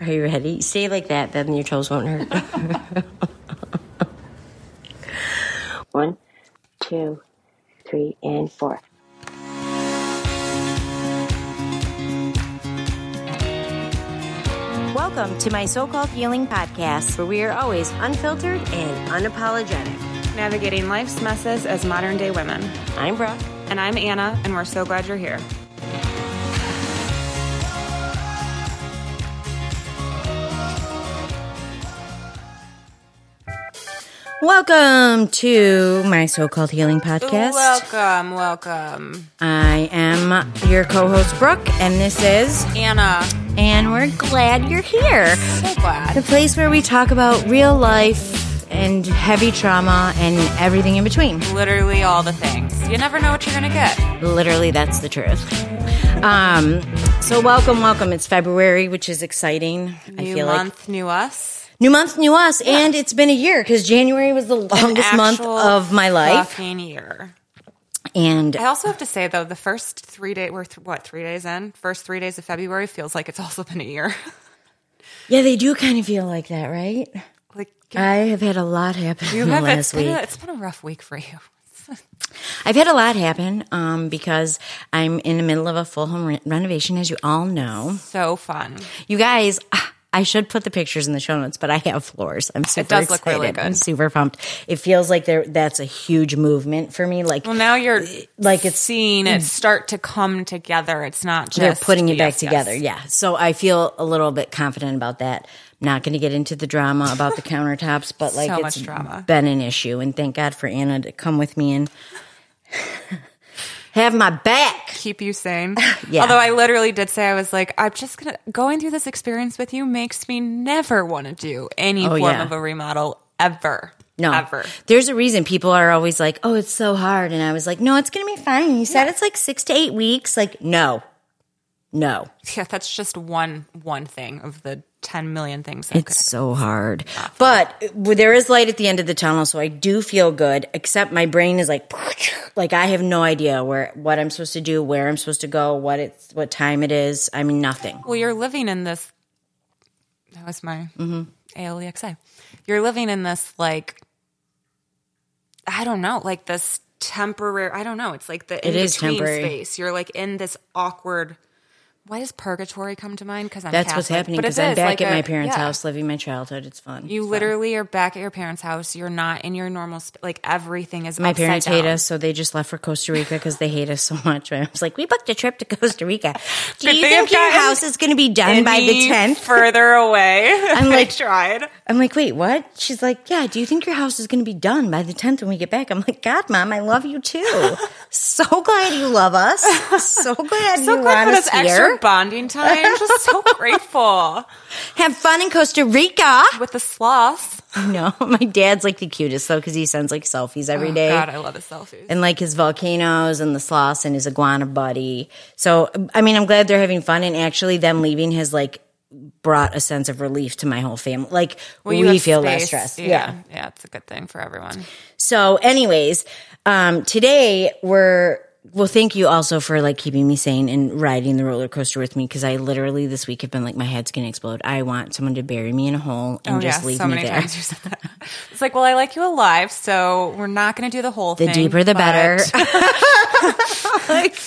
Are you ready? Stay like that, then your toes won't hurt. One, two, three, and four. Welcome to my so called healing podcast, where we are always unfiltered and unapologetic. navigating life's messes as modern day women. I'm Brooke. And I'm Anna, and we're so glad you're here. Welcome to my so called healing podcast. Welcome, welcome. I am your co host, Brooke, and this is, Anna, and we're glad you're here. so glad. The place where we talk about real life and heavy trauma and everything in between. Literally all the things. You never know what you're going to get. Literally, that's the truth. Um, so welcome, welcome. It's February, which is exciting. I New feel like month, new us. New month, new us, and it's been a year because January was the longest month of my life. Fucking year. And I also have to say, though, the first three days, we're th- what, three days in? First three days of February feels like it's also been a year. yeah, they do kind of feel like that, right? like, I have had a lot happen you have, it's last been, a, it's been a rough week for you. I've had a lot happen um, because I'm in the middle of a full home re- renovation, as you all know. So fun. You guys, ah, I should put the pictures in the show notes, but I have floors. I'm super does look excited. really good. I'm super pumped. It feels like there that's a huge movement for me. Like Well, now you're like it's seeing it mm. start to come together. It's not just they're putting it back yes, yes. together. Yeah. So I feel a little bit confident about that. I'm not going to get into the drama about the countertops, but like So it's been an issue. And thank God for Anna to come with me and have my back. Keep you sane. Yeah. Although I literally did say I was like, I'm just gonna going through this experience with you makes me never want to do any Oh, form yeah. of a remodel ever. No, ever. There's a reason people are always like, "Oh, it's so hard," and I was like, "No, it's going to be fine." You said it's like six to eight weeks. Like, no, no, Yeah, that's just one one thing of the ten million things. It's so hard. But there is light at the end of the tunnel, so I do feel good. Except my brain is like, like I have no idea where what I'm supposed to do, where I'm supposed to go, what it's what time it is. I mean, nothing. Well, you're living in this. That was my Mm-hmm. ALEXA. You're living in this like, I don't know, like this temporary. I don't know. It's like the in is temporary. space. You're like in this awkward. Why does purgatory come to mind? Because I'm That's what's happening because I'm back like at a- my parents' yeah. house, living my childhood. It's fun. You It's fun. literally are back at your parents' house. You're not in your normal. Sp- like everything is. My parents hate us, so they just left for Costa Rica because they hate us so much. I was like, "We booked a trip to Costa Rica. Do you think your house is going to be done by the tenth? further away. I'm like- tried. I'm like, "Wait, what?" She's like, "Yeah. Do you think your house is going to be done by the tenth when we get back?" I'm like, "God, mom, I love you too. so glad you love us. So glad So you glad want us this bonding time. Just so grateful Have fun in Costa Rica." with the sloths. No, my dad's like the cutest though because he sends like selfies every day. Oh, God, I love his selfies. and like his volcanoes and the sloths and his iguana buddy. So, I mean, I'm glad they're having fun. And actually, them leaving has like brought a sense of relief to my whole family. Like, Well, we feel less space. stressed. Yeah. Yeah. yeah, it's a good thing for everyone. So, anyways, um, today we're, well, thank you also for like keeping me sane and riding the roller coaster with me because I literally this week have been like, my head's gonna explode. I want someone to bury me in a hole and Oh just yeah, leave so me there. times you said that. It's like, well, I like you alive, so we're not to do the whole The thing. The deeper the but better.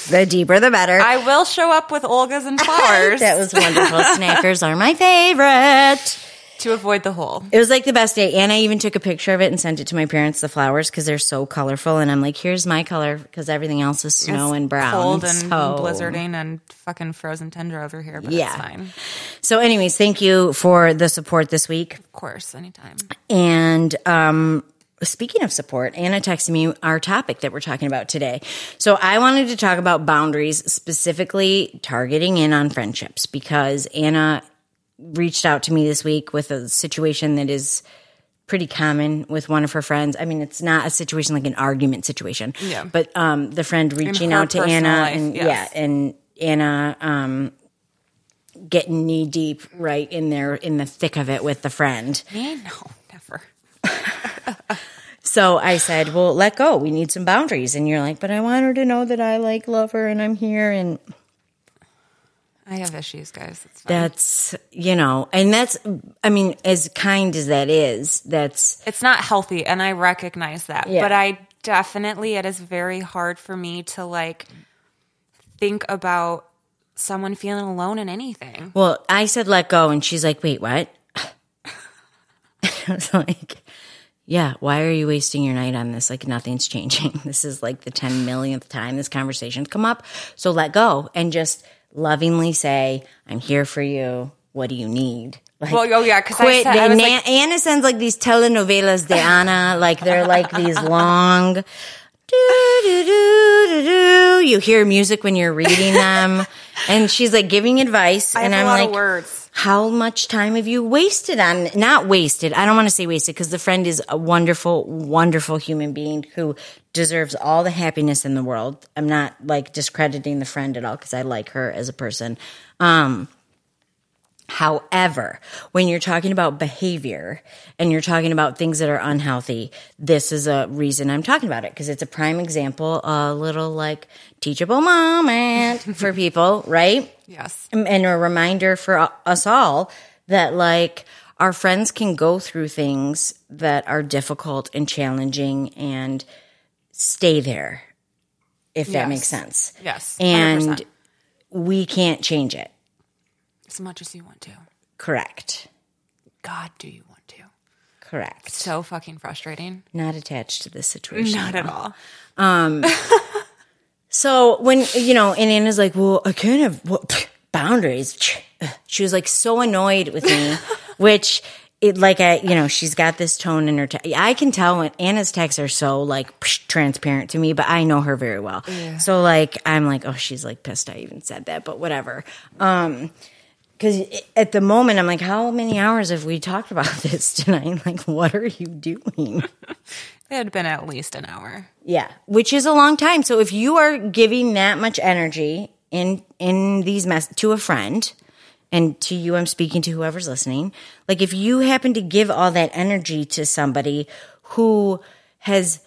the deeper the better. I will show up with Olga's and flowers that was wonderful. Snackers are my favorite. To avoid the hole. It was like the best day. And I even took a picture of it and sent it to my parents, the flowers, because they're so colorful. And I'm like, here's my color, because everything else is snow It's and brown. cold and So- blizzarding and fucking frozen tundra over here, but Yeah. it's fine. So, anyways, thank you for the support this week. Of course, anytime. And um, speaking of support, Anna texted me our topic that we're talking about today. So I wanted to talk about boundaries, specifically targeting in on friendships, because Anna reached out to me this week with a situation that is pretty common with one of her friends. I mean, it's not a situation like an argument situation, Yeah. but um, the friend reaching out to Anna life, and yes. yeah, and Anna um, getting knee deep right in there in the thick of it with the friend. No, never. So I said, "Well, let go. We need some boundaries." And you're like, "But I want her to know that I like love her and I'm here." And I have issues, guys. That's, you know, and that's, I mean, as kind as that is, that's, it's not healthy and I recognize that. Yeah. But I definitely it is very hard for me to like think about someone feeling alone in anything. well, I said let go, and she's like, wait, what? I was like, yeah, why are you wasting your night on this? Like, nothing's changing. This is like the 10 millionth time this conversation's come up. So let go and just lovingly say, I'm here for you. What do you need? Like, Well, oh yeah, because I said I They- Na- like, Anna sends like these telenovelas de Ana, like they're like these long. Do, do, do, do, do. You hear music when you're reading them, and she's like giving advice, I and I'm like, words. How much time have you wasted on not wasted i don't want to say wasted because the friend is a wonderful wonderful human being who deserves all the happiness in the world. I'm not like discrediting the friend at all because i like her as a person. Um However, when you're talking about behavior and you're talking about things that are unhealthy, this is a reason I'm talking about it because it's a prime example, a little like teachable moment for people, right? Yes. and a reminder for us all that like our friends can go through things that are difficult and challenging and stay there if that makes sense Yes. and 100%. we can't change it as much as you want to. correct God, do you want to? correct So fucking frustrating. not attached to this situation Not at all. Um so when you know, and Anna's like, "Well, I can't have what, boundaries." She was like so annoyed with me, which it like I, you know, she's got this tone in her. Te- I can tell when Anna's texts are so like psh, transparent to me, but I know her very well. So like, I'm like, oh, she's like pissed. I even said that, but whatever. Um, because at the moment, I'm like, how many hours have we talked about this tonight? Like, what are you doing? It had been at least an hour. Yeah, which is a long time. So if you are giving that much energy in in these mess to a friend, and to you, I'm speaking to whoever's listening. Like if you happen to give all that energy to somebody who has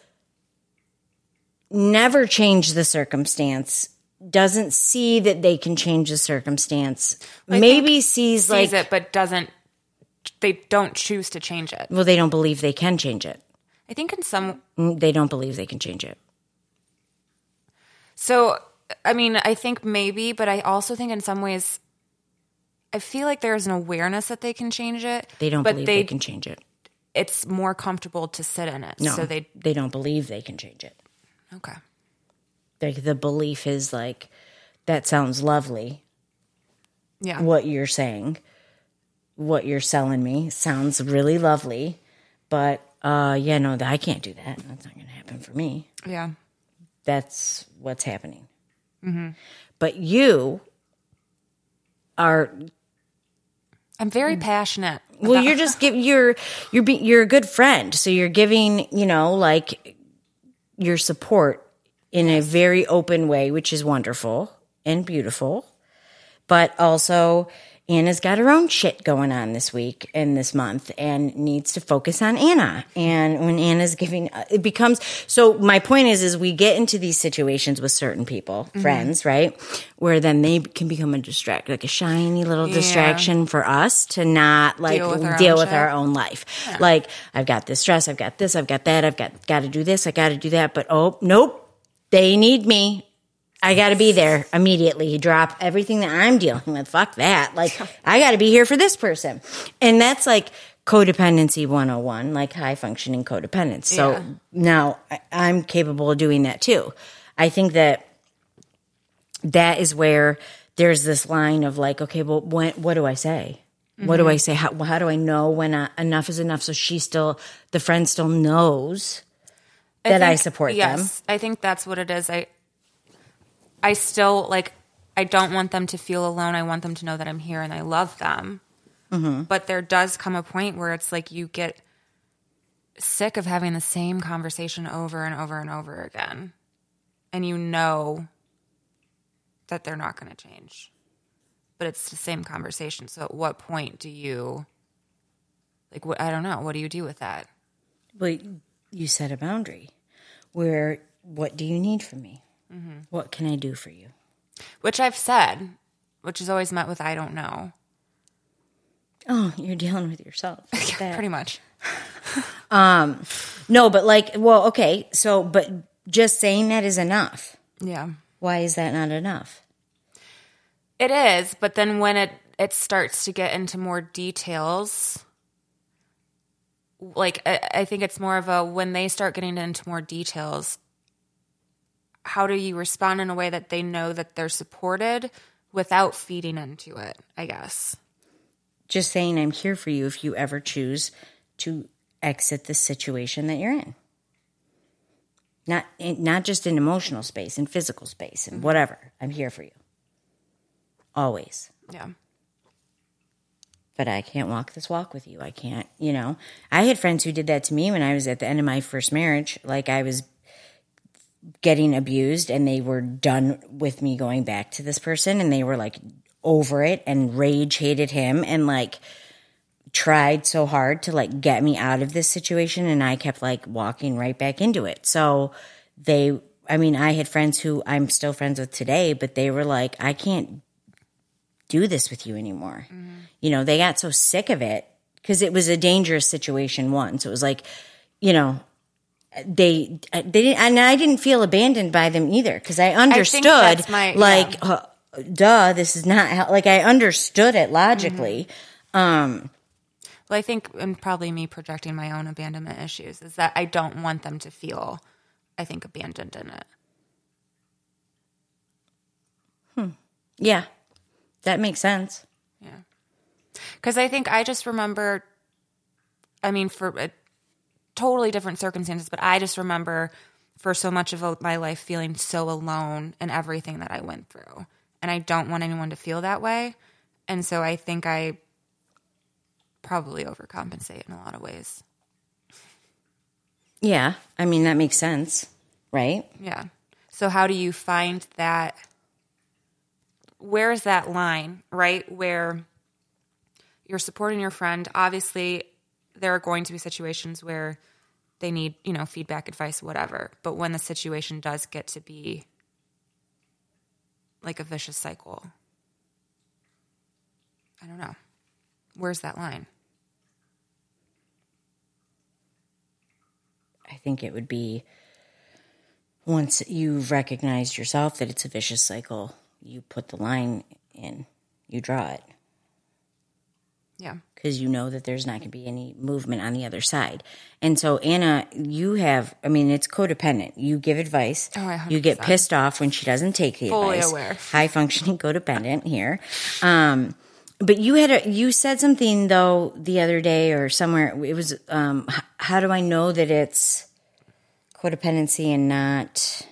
never changed the circumstance, doesn't see that they can change the circumstance, maybe sees like it, but doesn't. They don't choose to change it. well, they don't believe they can change it. I think in some. Mm, They don't believe they can change it. So, I mean, I think maybe, but I also think in some ways, I feel like there's an awareness that they can change it. They don't but believe they, they can change it. It's more comfortable to sit in it. No, So they. they don't believe they can change it. Okay. Like the belief is like that sounds lovely Yeah. what you're saying what you're selling me sounds really lovely but uh yeah no i can't do that that's not gonna happen for me Yeah. that's what's happening but you are I'm very passionate. well you're just give you're you're be, you're a good friend so you're giving you know like your support in a very open way which is wonderful and beautiful but also Anna's got her own shit going on this week and this month and needs to focus on Anna. And when Anna's giving, uh, it becomes, so my point is, is we get into these situations with certain people, Mm-hmm. friends, right? Where then they can become a distract, like a shiny little distraction for us to not like Deal with our deal own with our own life. Like I've got this stress, I've got this, I've got that, I've got, got to do this, I got to do that. But oh, nope. They need me. I got to be there immediately. Drop everything that I'm dealing with. Fuck that. Like, I got to be here for this person. And that's like codependency 101, like high functioning codependence. So Yeah. now I- I'm capable of doing that too. I think that that is where there's this line of like, okay, well, when, what do I say? What do I say? How, how do I know when uh, enough is enough? So she still, the friend still knows that I think- support them. yes, I think that's what it is. I I still like I don't want them to feel alone. I want them to know that I'm here and I love them. Mm-hmm. But there does come a point where it's like you get sick of having the same conversation over and over and over again. And you know that they're not going to change. But it's the same conversation. So at what point do you like what I don't know, what do you do with that? Well, you set a boundary where what do you need from me? Mm-hmm. What can I do for you? which I've said which is always met with I don't know. Oh, you're dealing with yourself. That. Pretty much. um, No, but like, well, okay. So, but just saying that is enough. Yeah. Why is that not enough? It is, but then when it it starts to get into more details, like I, I think it's more of a when they start getting into more details, how do you respond in a way that they know that they're supported without feeding into it? I guess. Just saying I'm here for you if you ever choose to exit the situation that you're in. Not in, not just in emotional space, in physical space, and mm-hmm. whatever. I'm here for you. Always. Yeah. But I can't walk this walk with you. I can't, you know. I had friends who did that to me when I was at the end of my first marriage. Like I was getting abused and they were done with me going back to this person and they were like over it and rage hated him and like tried so hard to like get me out of this situation and I kept like walking right back into it. So they I mean, I had friends who I'm still friends with today, but they were like, I can't do this with you anymore. You know, they got so sick of it because it was a dangerous situation once. It was like, you know, they they didn't, and I didn't feel abandoned by them either because I understood, that's my- like, uh, duh, this is not how, like I understood it logically. Um, Well, I think, and probably me projecting my own abandonment issues, is that I don't want them to feel, I think, abandoned in it. Hmm yeah, that makes sense. Yeah. Because I think I just remember, I mean, for uh, totally different circumstances, but I just remember for so much of my life feeling so alone in everything that I went through. And I don't want anyone to feel that way. And so I think I probably overcompensate in a lot of ways. Yeah, I mean that makes sense, right? Yeah. So how do you find that? Where's that line, right? Where you're supporting your friend. Obviously, there are going to be situations where they need, you know, feedback, advice, whatever. But when the situation does get to be like a vicious cycle, I don't know. Where's that line? I think it would be once you've recognized yourself that it's a vicious cycle, you put the line in, you draw it Yeah. because you know that there's not going to be any movement on the other side. And so, Anna, you have, I mean, it's codependent. You give advice. Oh, I you get pissed off when she doesn't take the Fully advice. aware. High functioning codependent here. Um, but you had a, you said something though the other day or somewhere. It was, um, h- how do I know that it's codependency and not?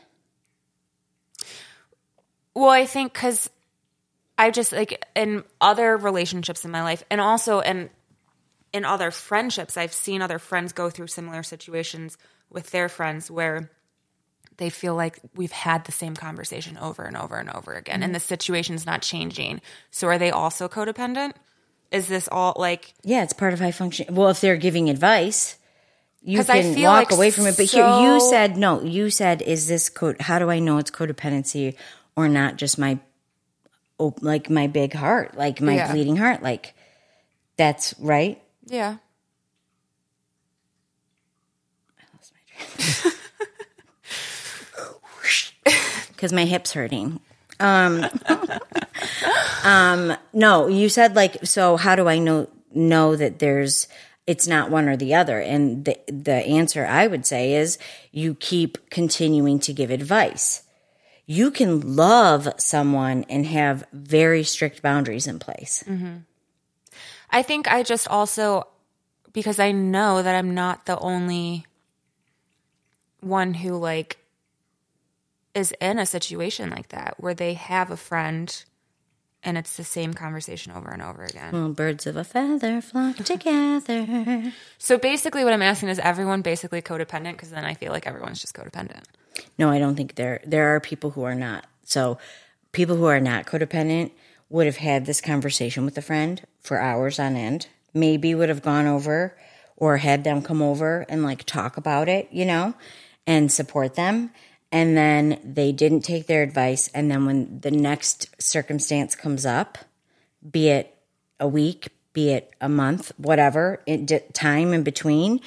Well, I think because I just like in other relationships in my life, and also in in other friendships, I've seen other friends go through similar situations with their friends where they feel like we've had the same conversation over and over and over again, and mm-hmm. the situation's not changing. So, are they also codependent? Is this all like? Yeah, it's part of high function. Well, if they're giving advice, you can walk like away from it. But here, you said no. You said, "Is this code? How do I know it's codependency or not? Just my, like my big heart, like my Yeah. bleeding heart, like that's right." Yeah. because my hips hurting. Um, um, no, you said like so. How do I know know that there's it's not one or the other? And the the answer I would say is you keep continuing to give advice. You can love someone and have very strict boundaries in place. Mm-hmm. I think I just also because I know that I'm not the only one who like is in a situation like that where they have a friend and it's the same conversation over and over again. Well, birds of a feather flock together. So basically what I'm asking is everyone basically codependent because then I feel like everyone's just codependent. No, I don't think there there are people who are not. So people who are not codependent would have had this conversation with a friend for hours on end. Maybe would have gone over or had them come over and like talk about it, you know, and support them. and then they didn't take their advice and then when the next circumstance comes up be it a week be it a month whatever it, time in between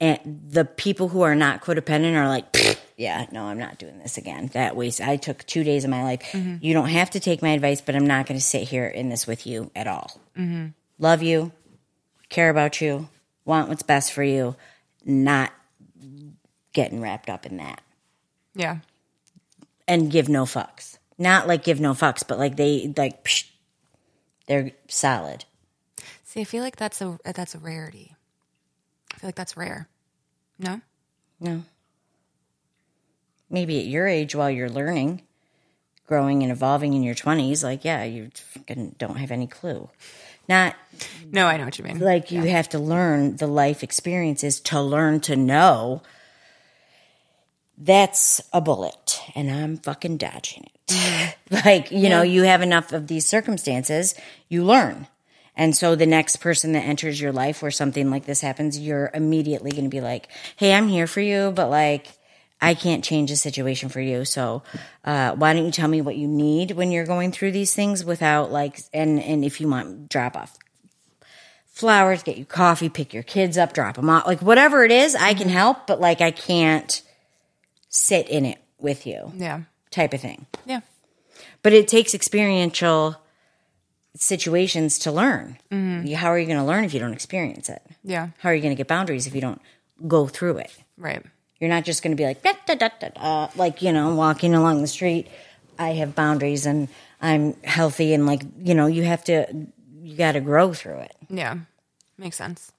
and the people who are not codependent are like yeah no i'm not doing this again that waste i took two days of my life mm-hmm. you don't have to take my advice but i'm not going to sit here in this with you at all mm-hmm. love you care about you want what's best for you not getting wrapped up in that Yeah. and give no fucks. Not like give no fucks, but like they like psh, they're solid. See, I feel like that's a that's a rarity. Feel like that's rare. No? No. Maybe at your age while you're learning, growing and evolving in your 20s, like yeah, you don't have any clue. Not No, I know what you mean. like you have to learn the life experiences to learn to know that's a bullet and I'm fucking dodging it. like, you know, you have enough of these circumstances, you learn. And so the next person that enters your life where something like this happens, you're immediately going to be like, Hey, I'm here for you, but like, I can't change the situation for you. So, uh, why don't you tell me what you need when you're going through these things without like, and, and if you want drop off flowers, get you coffee, pick your kids up, drop them off, like whatever it is, I can help, but like I can't sit in it with you Yeah. type of thing. Yeah. But it takes experiential situations to learn. Mm-hmm. How are you going to learn if you don't experience it? Yeah. How are you going to get boundaries if you don't go through it? Right. You're not just going to be like, da, da, da, da, da, like, you know, walking along the street. I have boundaries and I'm healthy. And like, you know, you have to, you got to grow through it. Yeah. Makes sense.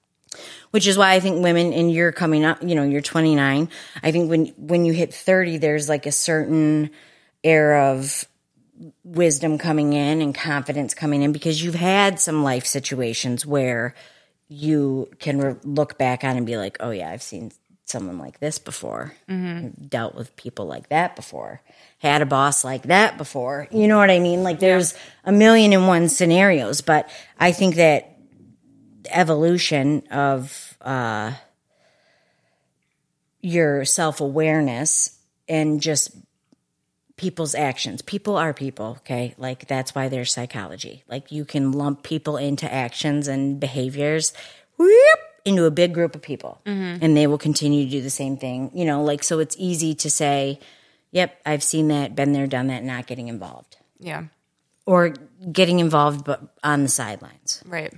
which is why I think women and you're coming up, you know, you're 29. I think when when you hit 30 there's like a certain air of wisdom coming in and confidence coming in because you've had some life situations where you can re- look back on and be like, "Oh yeah, I've seen someone like this before. Dealt with people like that before. Had a boss like that before." You know what I mean? Like there's a million and one scenarios, but I think that evolution of uh, your self awareness and just people's actions. People are people, okay? Like that's why there's psychology. Like you can lump people into actions and behaviors whoop, into a big group of people mm-hmm. and they will continue to do the same thing. You know, like so it's easy to say, yep, I've seen that, been there, done that, not getting involved. Yeah. Or getting involved but on the sidelines. Right.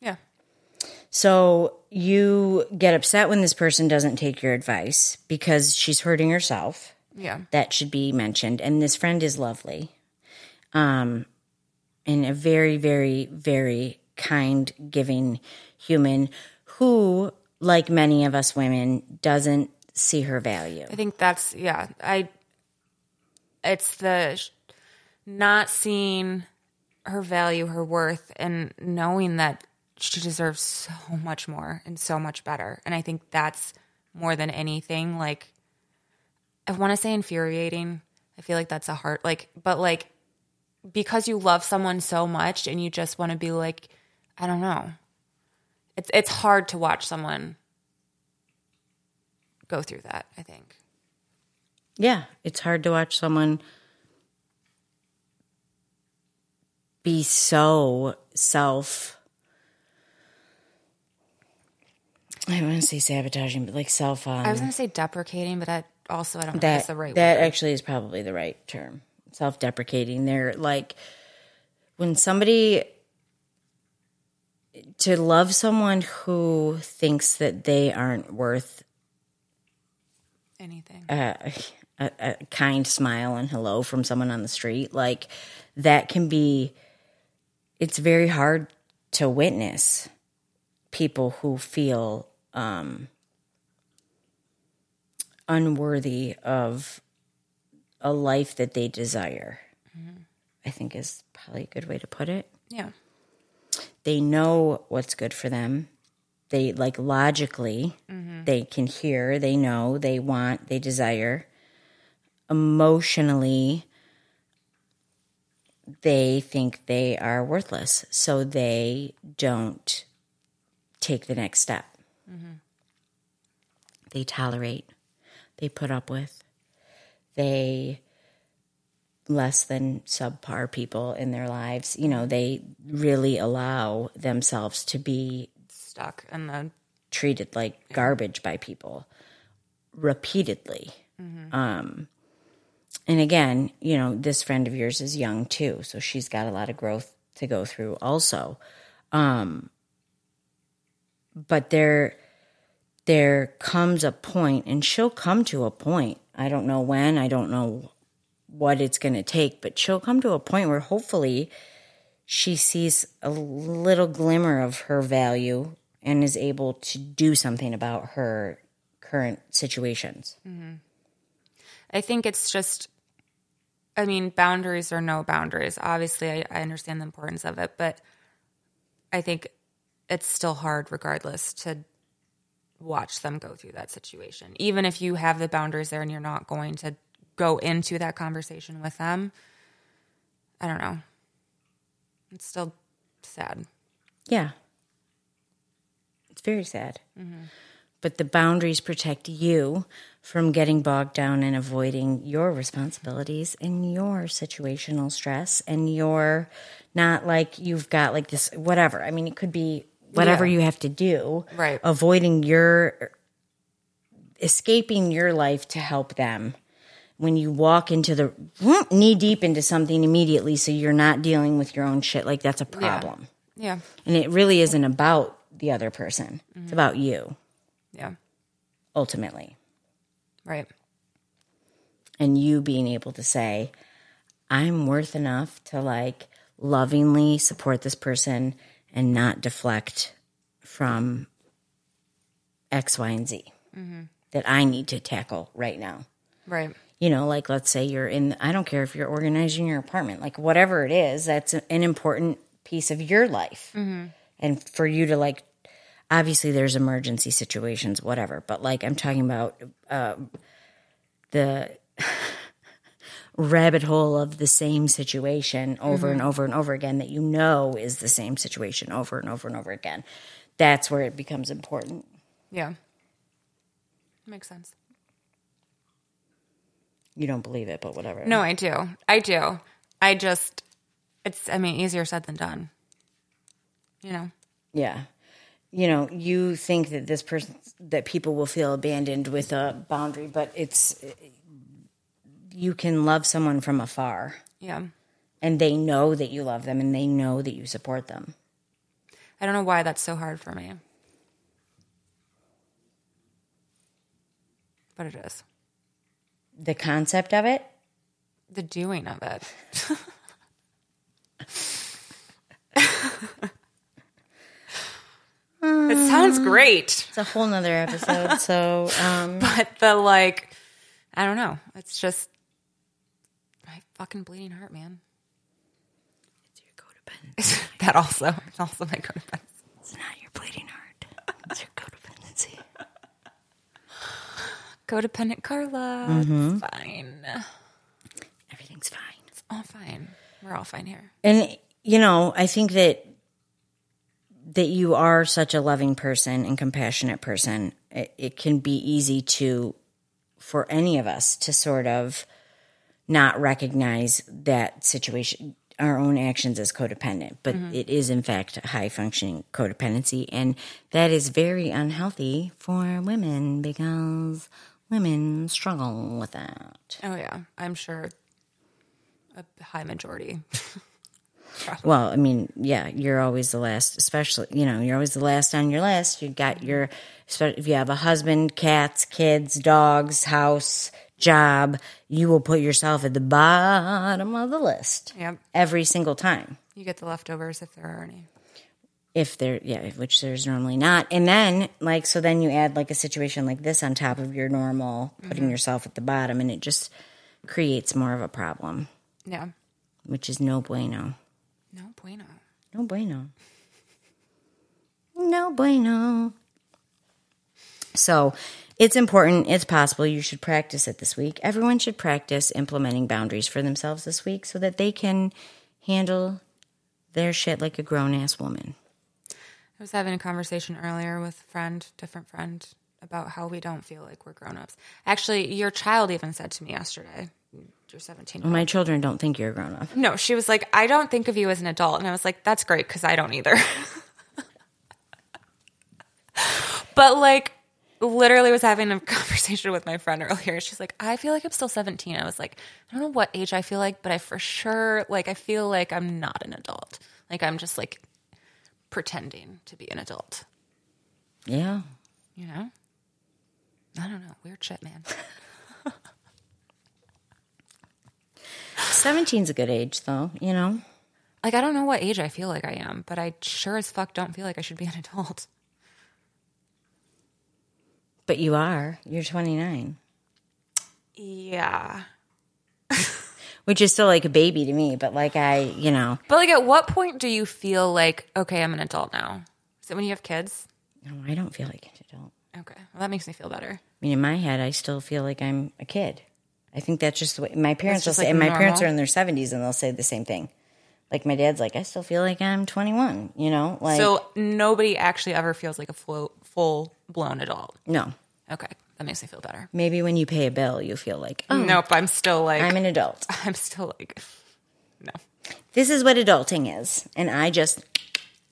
Yeah. So you get upset when this person doesn't take your advice because she's hurting herself. Yeah. That should be mentioned. And this friend is lovely. Um and a very, very, very kind, giving human who, like many of us women, doesn't see her value. I think that's yeah. I it's the not seeing her value, her worth, and knowing that she deserves so much more and so much better. And I think that's more than anything. Like I want to say infuriating. I feel like that's a hard like, but like because you love someone so much and you just want to be like, I don't know. It's it's hard to watch someone go through that. I think. Yeah, it's hard to watch someone be so self. I want to say sabotaging, but like self. Um, I was going to say deprecating, but that also I don't know that that's the right that word. actually is probably the right term. Self-deprecating. They're like when somebody to love someone who thinks that they aren't worth Anything. a, a, a kind smile and hello from someone on the street like that can be it's very hard to witness people who feel um unworthy of a life that they desire i think is probably a good way to put it. Yeah. they know what's good for them. They like logically mm-hmm. they can hear they know they want they desire. Emotionally they think they are worthless so they don't take the next step. Mm-hmm. They tolerate they put up with they less than subpar people in their lives. You know, they really allow themselves to be Stuck and the treated like garbage by people repeatedly. Mm-hmm. Um, and again, you know, this friend of yours is young too, so she's got a lot of growth to go through also. Um, but there, there comes a point, and she'll come to a point. I don't know when. I don't know what it's going to take, but she'll come to a point where hopefully she sees a little glimmer of her value and is able to do something about her current situations. Mm-hmm. I think it's just, I mean, boundaries or no boundaries. Obviously, I, I understand the importance of it, but I think it's still hard, regardless, to watch them go through that situation. Even if you have the boundaries there and you're not going to go into that conversation with them, I don't know. It's still sad. Yeah. It's very sad. Mm-hmm. But the boundaries protect you from getting bogged down and avoiding your responsibilities and your situational stress and your not like you've got like this whatever. I mean, it could be whatever Yeah. you have to do. Right. Avoiding your escaping your life to help them. When you walk into the knee deep into something immediately, so you're not dealing with your own shit, like that's a problem. Yeah. And it really isn't about the other person. It's mm-hmm. about you, Yeah. ultimately. Right. And you being able to say, I'm worth enough to like lovingly support this person and not deflect from X, Y, and Z that I need to tackle right now. Right. You know, like let's say you're in, I don't care if you're organizing your apartment, like whatever it is, that's an important piece of your life. And for you to like, obviously there's emergency situations, whatever, but like I'm talking about uh, the rabbit hole of the same situation over and mm-hmm. over and over again that you know is the same situation over and over and over again. That's where it becomes important. Yeah. Makes sense. You don't believe it, but whatever. No, I do. I do. I just, it's, I mean, easier said than done. You know? Yeah. You know, you think that this person, that people will feel abandoned with a boundary, but it's, you can love someone from afar Yeah. and they know that you love them and they know that you support them. I don't know why that's so hard for me. But it is. The concept of it, The doing of it. it sounds great. it's a whole nother episode. so, um, But the like, I don't know. It's just fucking bleeding heart, man. it's your codependence. that also, it's also my codependence. It's not your bleeding heart. It's your codependency. Codependent Carla. Mm-hmm. It's fine. Everything's fine. It's all fine. We're all fine here. And you know, I think that that you are such a loving person and compassionate person. It, it can be easy to for any of us to sort of not recognize that situation our own actions as codependent but mm-hmm. it is in fact a high functioning codependency and that is very unhealthy for women because women struggle with that Oh yeah, I'm sure a high majority. Well, I mean, yeah, you're always the last, especially, you know, you're always the last on your list. You got your, if you have a husband, cats, kids, dogs, house, job, you will put yourself at the bottom of the list Yep. every single time. You get the leftovers if there are any. If there, yeah, which there's normally not. And then, like, so then you add like a situation like this on top of your normal putting mm-hmm. yourself at the bottom, and it just creates more of a problem, Yeah. which is no bueno. No bueno. No bueno. No bueno. So it's important. It's possible. You should practice it this week. Everyone should practice implementing boundaries for themselves this week so that they can handle their shit like a grown ass woman. I was having a conversation earlier with a friend, different friend, about how we don't feel like we're grown ups. Actually, your child even said to me yesterday, you're 17. My children don't think you're a grown up. No, she was like, I don't think of you as an adult. And I was like, that's great because I don't either. but like, literally was having a conversation with my friend earlier. She's like, I feel like I'm still 17. I was like, I don't know what age I feel like, but I for sure, like, I feel like I'm not an adult. Like, I'm just like pretending to be an adult, Yeah. you know? I don't know. Weird shit, man. 17's a good age, though, you know? Like, I don't know what age I feel like I am, but I sure as fuck don't feel like I should be an adult. But you are. You're 29, Yeah. which is still like a baby to me, but like I, you know, But like, at what point do you feel like, okay, I'm an adult now? Is it when you have kids? no, I don't feel like an adult. Okay, well, that makes me feel better. I mean, in my head, I still feel like I'm a kid. I think that's just the way my parents will say, like, and my parents are in their 70s and they'll say the same thing. Like my dad's like, I still feel like I'm 21, you know? Like, So nobody actually ever feels like a full full blown adult. no. Okay, that makes me feel better. Maybe when you pay a bill, you feel like, oh, Nope, I'm still like I'm an adult. I'm still like no. This is what adulting is. And I just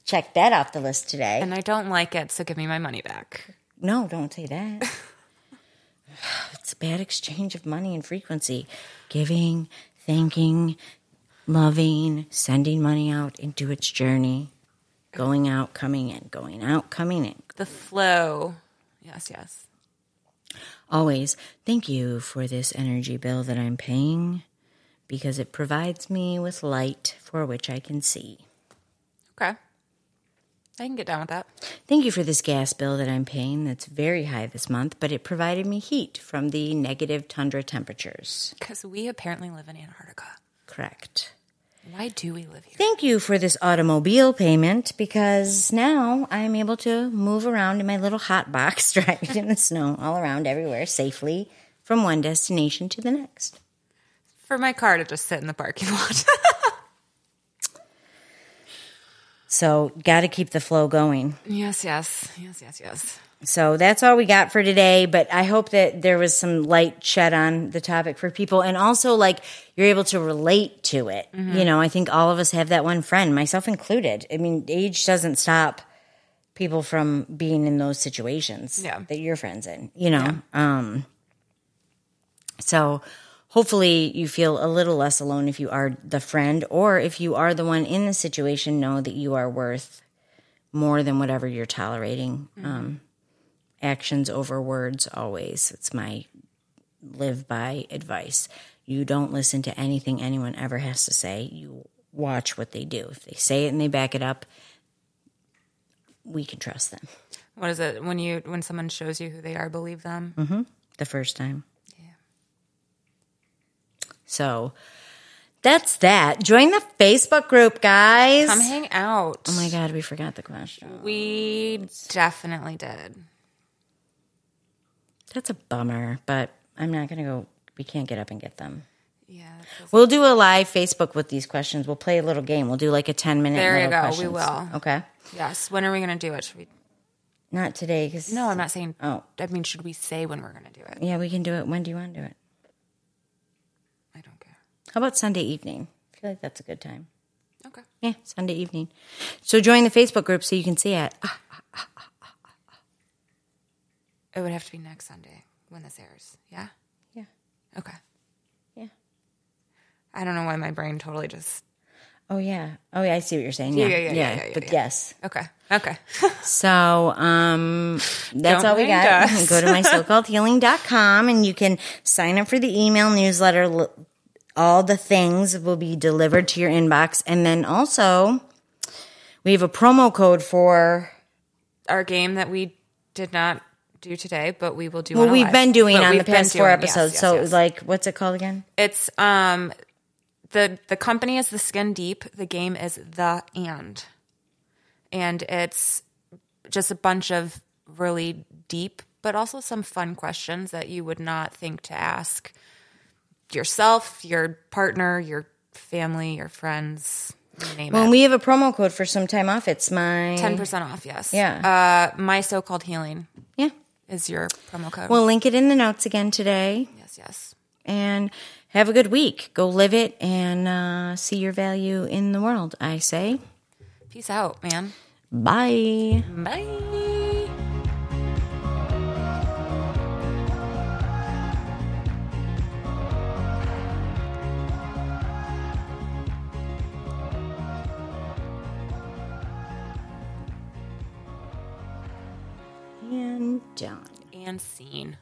checked that off the list today. And I don't like it, so give me my money back. No, don't say that. it's a bad exchange of money and frequency. Giving, thanking, loving, sending money out into its journey, going out, coming in, going out, coming in. The flow. Yes, yes. Always, thank you for this energy bill that I'm paying because it provides me with light for which I can see. Okay. I can get down with that. Thank you for this gas bill that I'm paying that's very high this month, but it provided me heat from the negative tundra temperatures. Because we apparently live in Antarctica. Correct. Why do we live here? Thank you for this automobile payment because now I'm able to move around in my little hot box, driving in the snow all around everywhere safely from one destination to the next. For my car to just sit in the parking lot. So, got to keep the flow going. yes, yes. Yes, yes, yes. So, that's all we got for today. But I hope that there was some light shed on the topic for people. And also, like, you're able to relate to it. You know, I think all of us have that one friend, myself included. I mean, age doesn't stop people from being in those situations Yeah. that you're friends in, you know? Um, so hopefully you feel a little less alone if you are the friend or if you are the one in the situation, know that you are worth more than whatever you're tolerating. Um, actions over words always. It's my live by advice. You don't listen to anything anyone ever has to say. You watch what they do. If they say it and they back it up, we can trust them. What is it? When you when someone shows you who they are, believe them? Mm-hmm. the first time. Yeah. So that's that. Join the Facebook group, guys. Come hang out. oh my God, we forgot the question. We definitely did. That's a bummer, but I'm not going to go. We can't get up and get them. Yeah. We'll do a live Facebook with these questions. We'll play a little game. We'll do like a 10 minute. There you go. We will. Okay. Yes. When are we going to do it? Should we? Not today because. No, I'm not saying. Oh. I mean, should we say when we're going to do it? Yeah, we can do it. When do you want to do it? I don't care. How about Sunday evening? I feel like that's a good time. Okay. Yeah, Sunday evening. So join the Facebook group so you can see it. Ah, It would have to be next Sunday when this airs. Yeah. yeah. Okay. Yeah. I don't know why my brain totally just. Oh yeah. Oh yeah. I see what you're saying. Yeah, Yeah, yeah, yeah, yeah, yeah, but yes. Okay. Okay. So um, that's Don't all we got. Go to my socalledhealing.com and you can sign up for the email newsletter. All the things will be delivered to your inbox, and then also we have a promo code for. Our game that we did not do today, but we will do. Well, we've live. been doing But on the past four doing- yes, episodes. yes, so yes. like, what's it called again? It's um the the company is the skin deep. The game is the and. And it's just a bunch of really deep but also some fun questions that you would not think to ask yourself, your partner, your family, your friends, name Well, it. we have a promo code for some time off. It's my Ten percent off, yes. Yeah. Uh my so called healing Yeah. Is your promo code. We'll link it in the notes again today. yes, yes. And have a good week. Go live it and uh, see your value in the world, I say. Peace out, man. Bye. Bye. And done. And scene.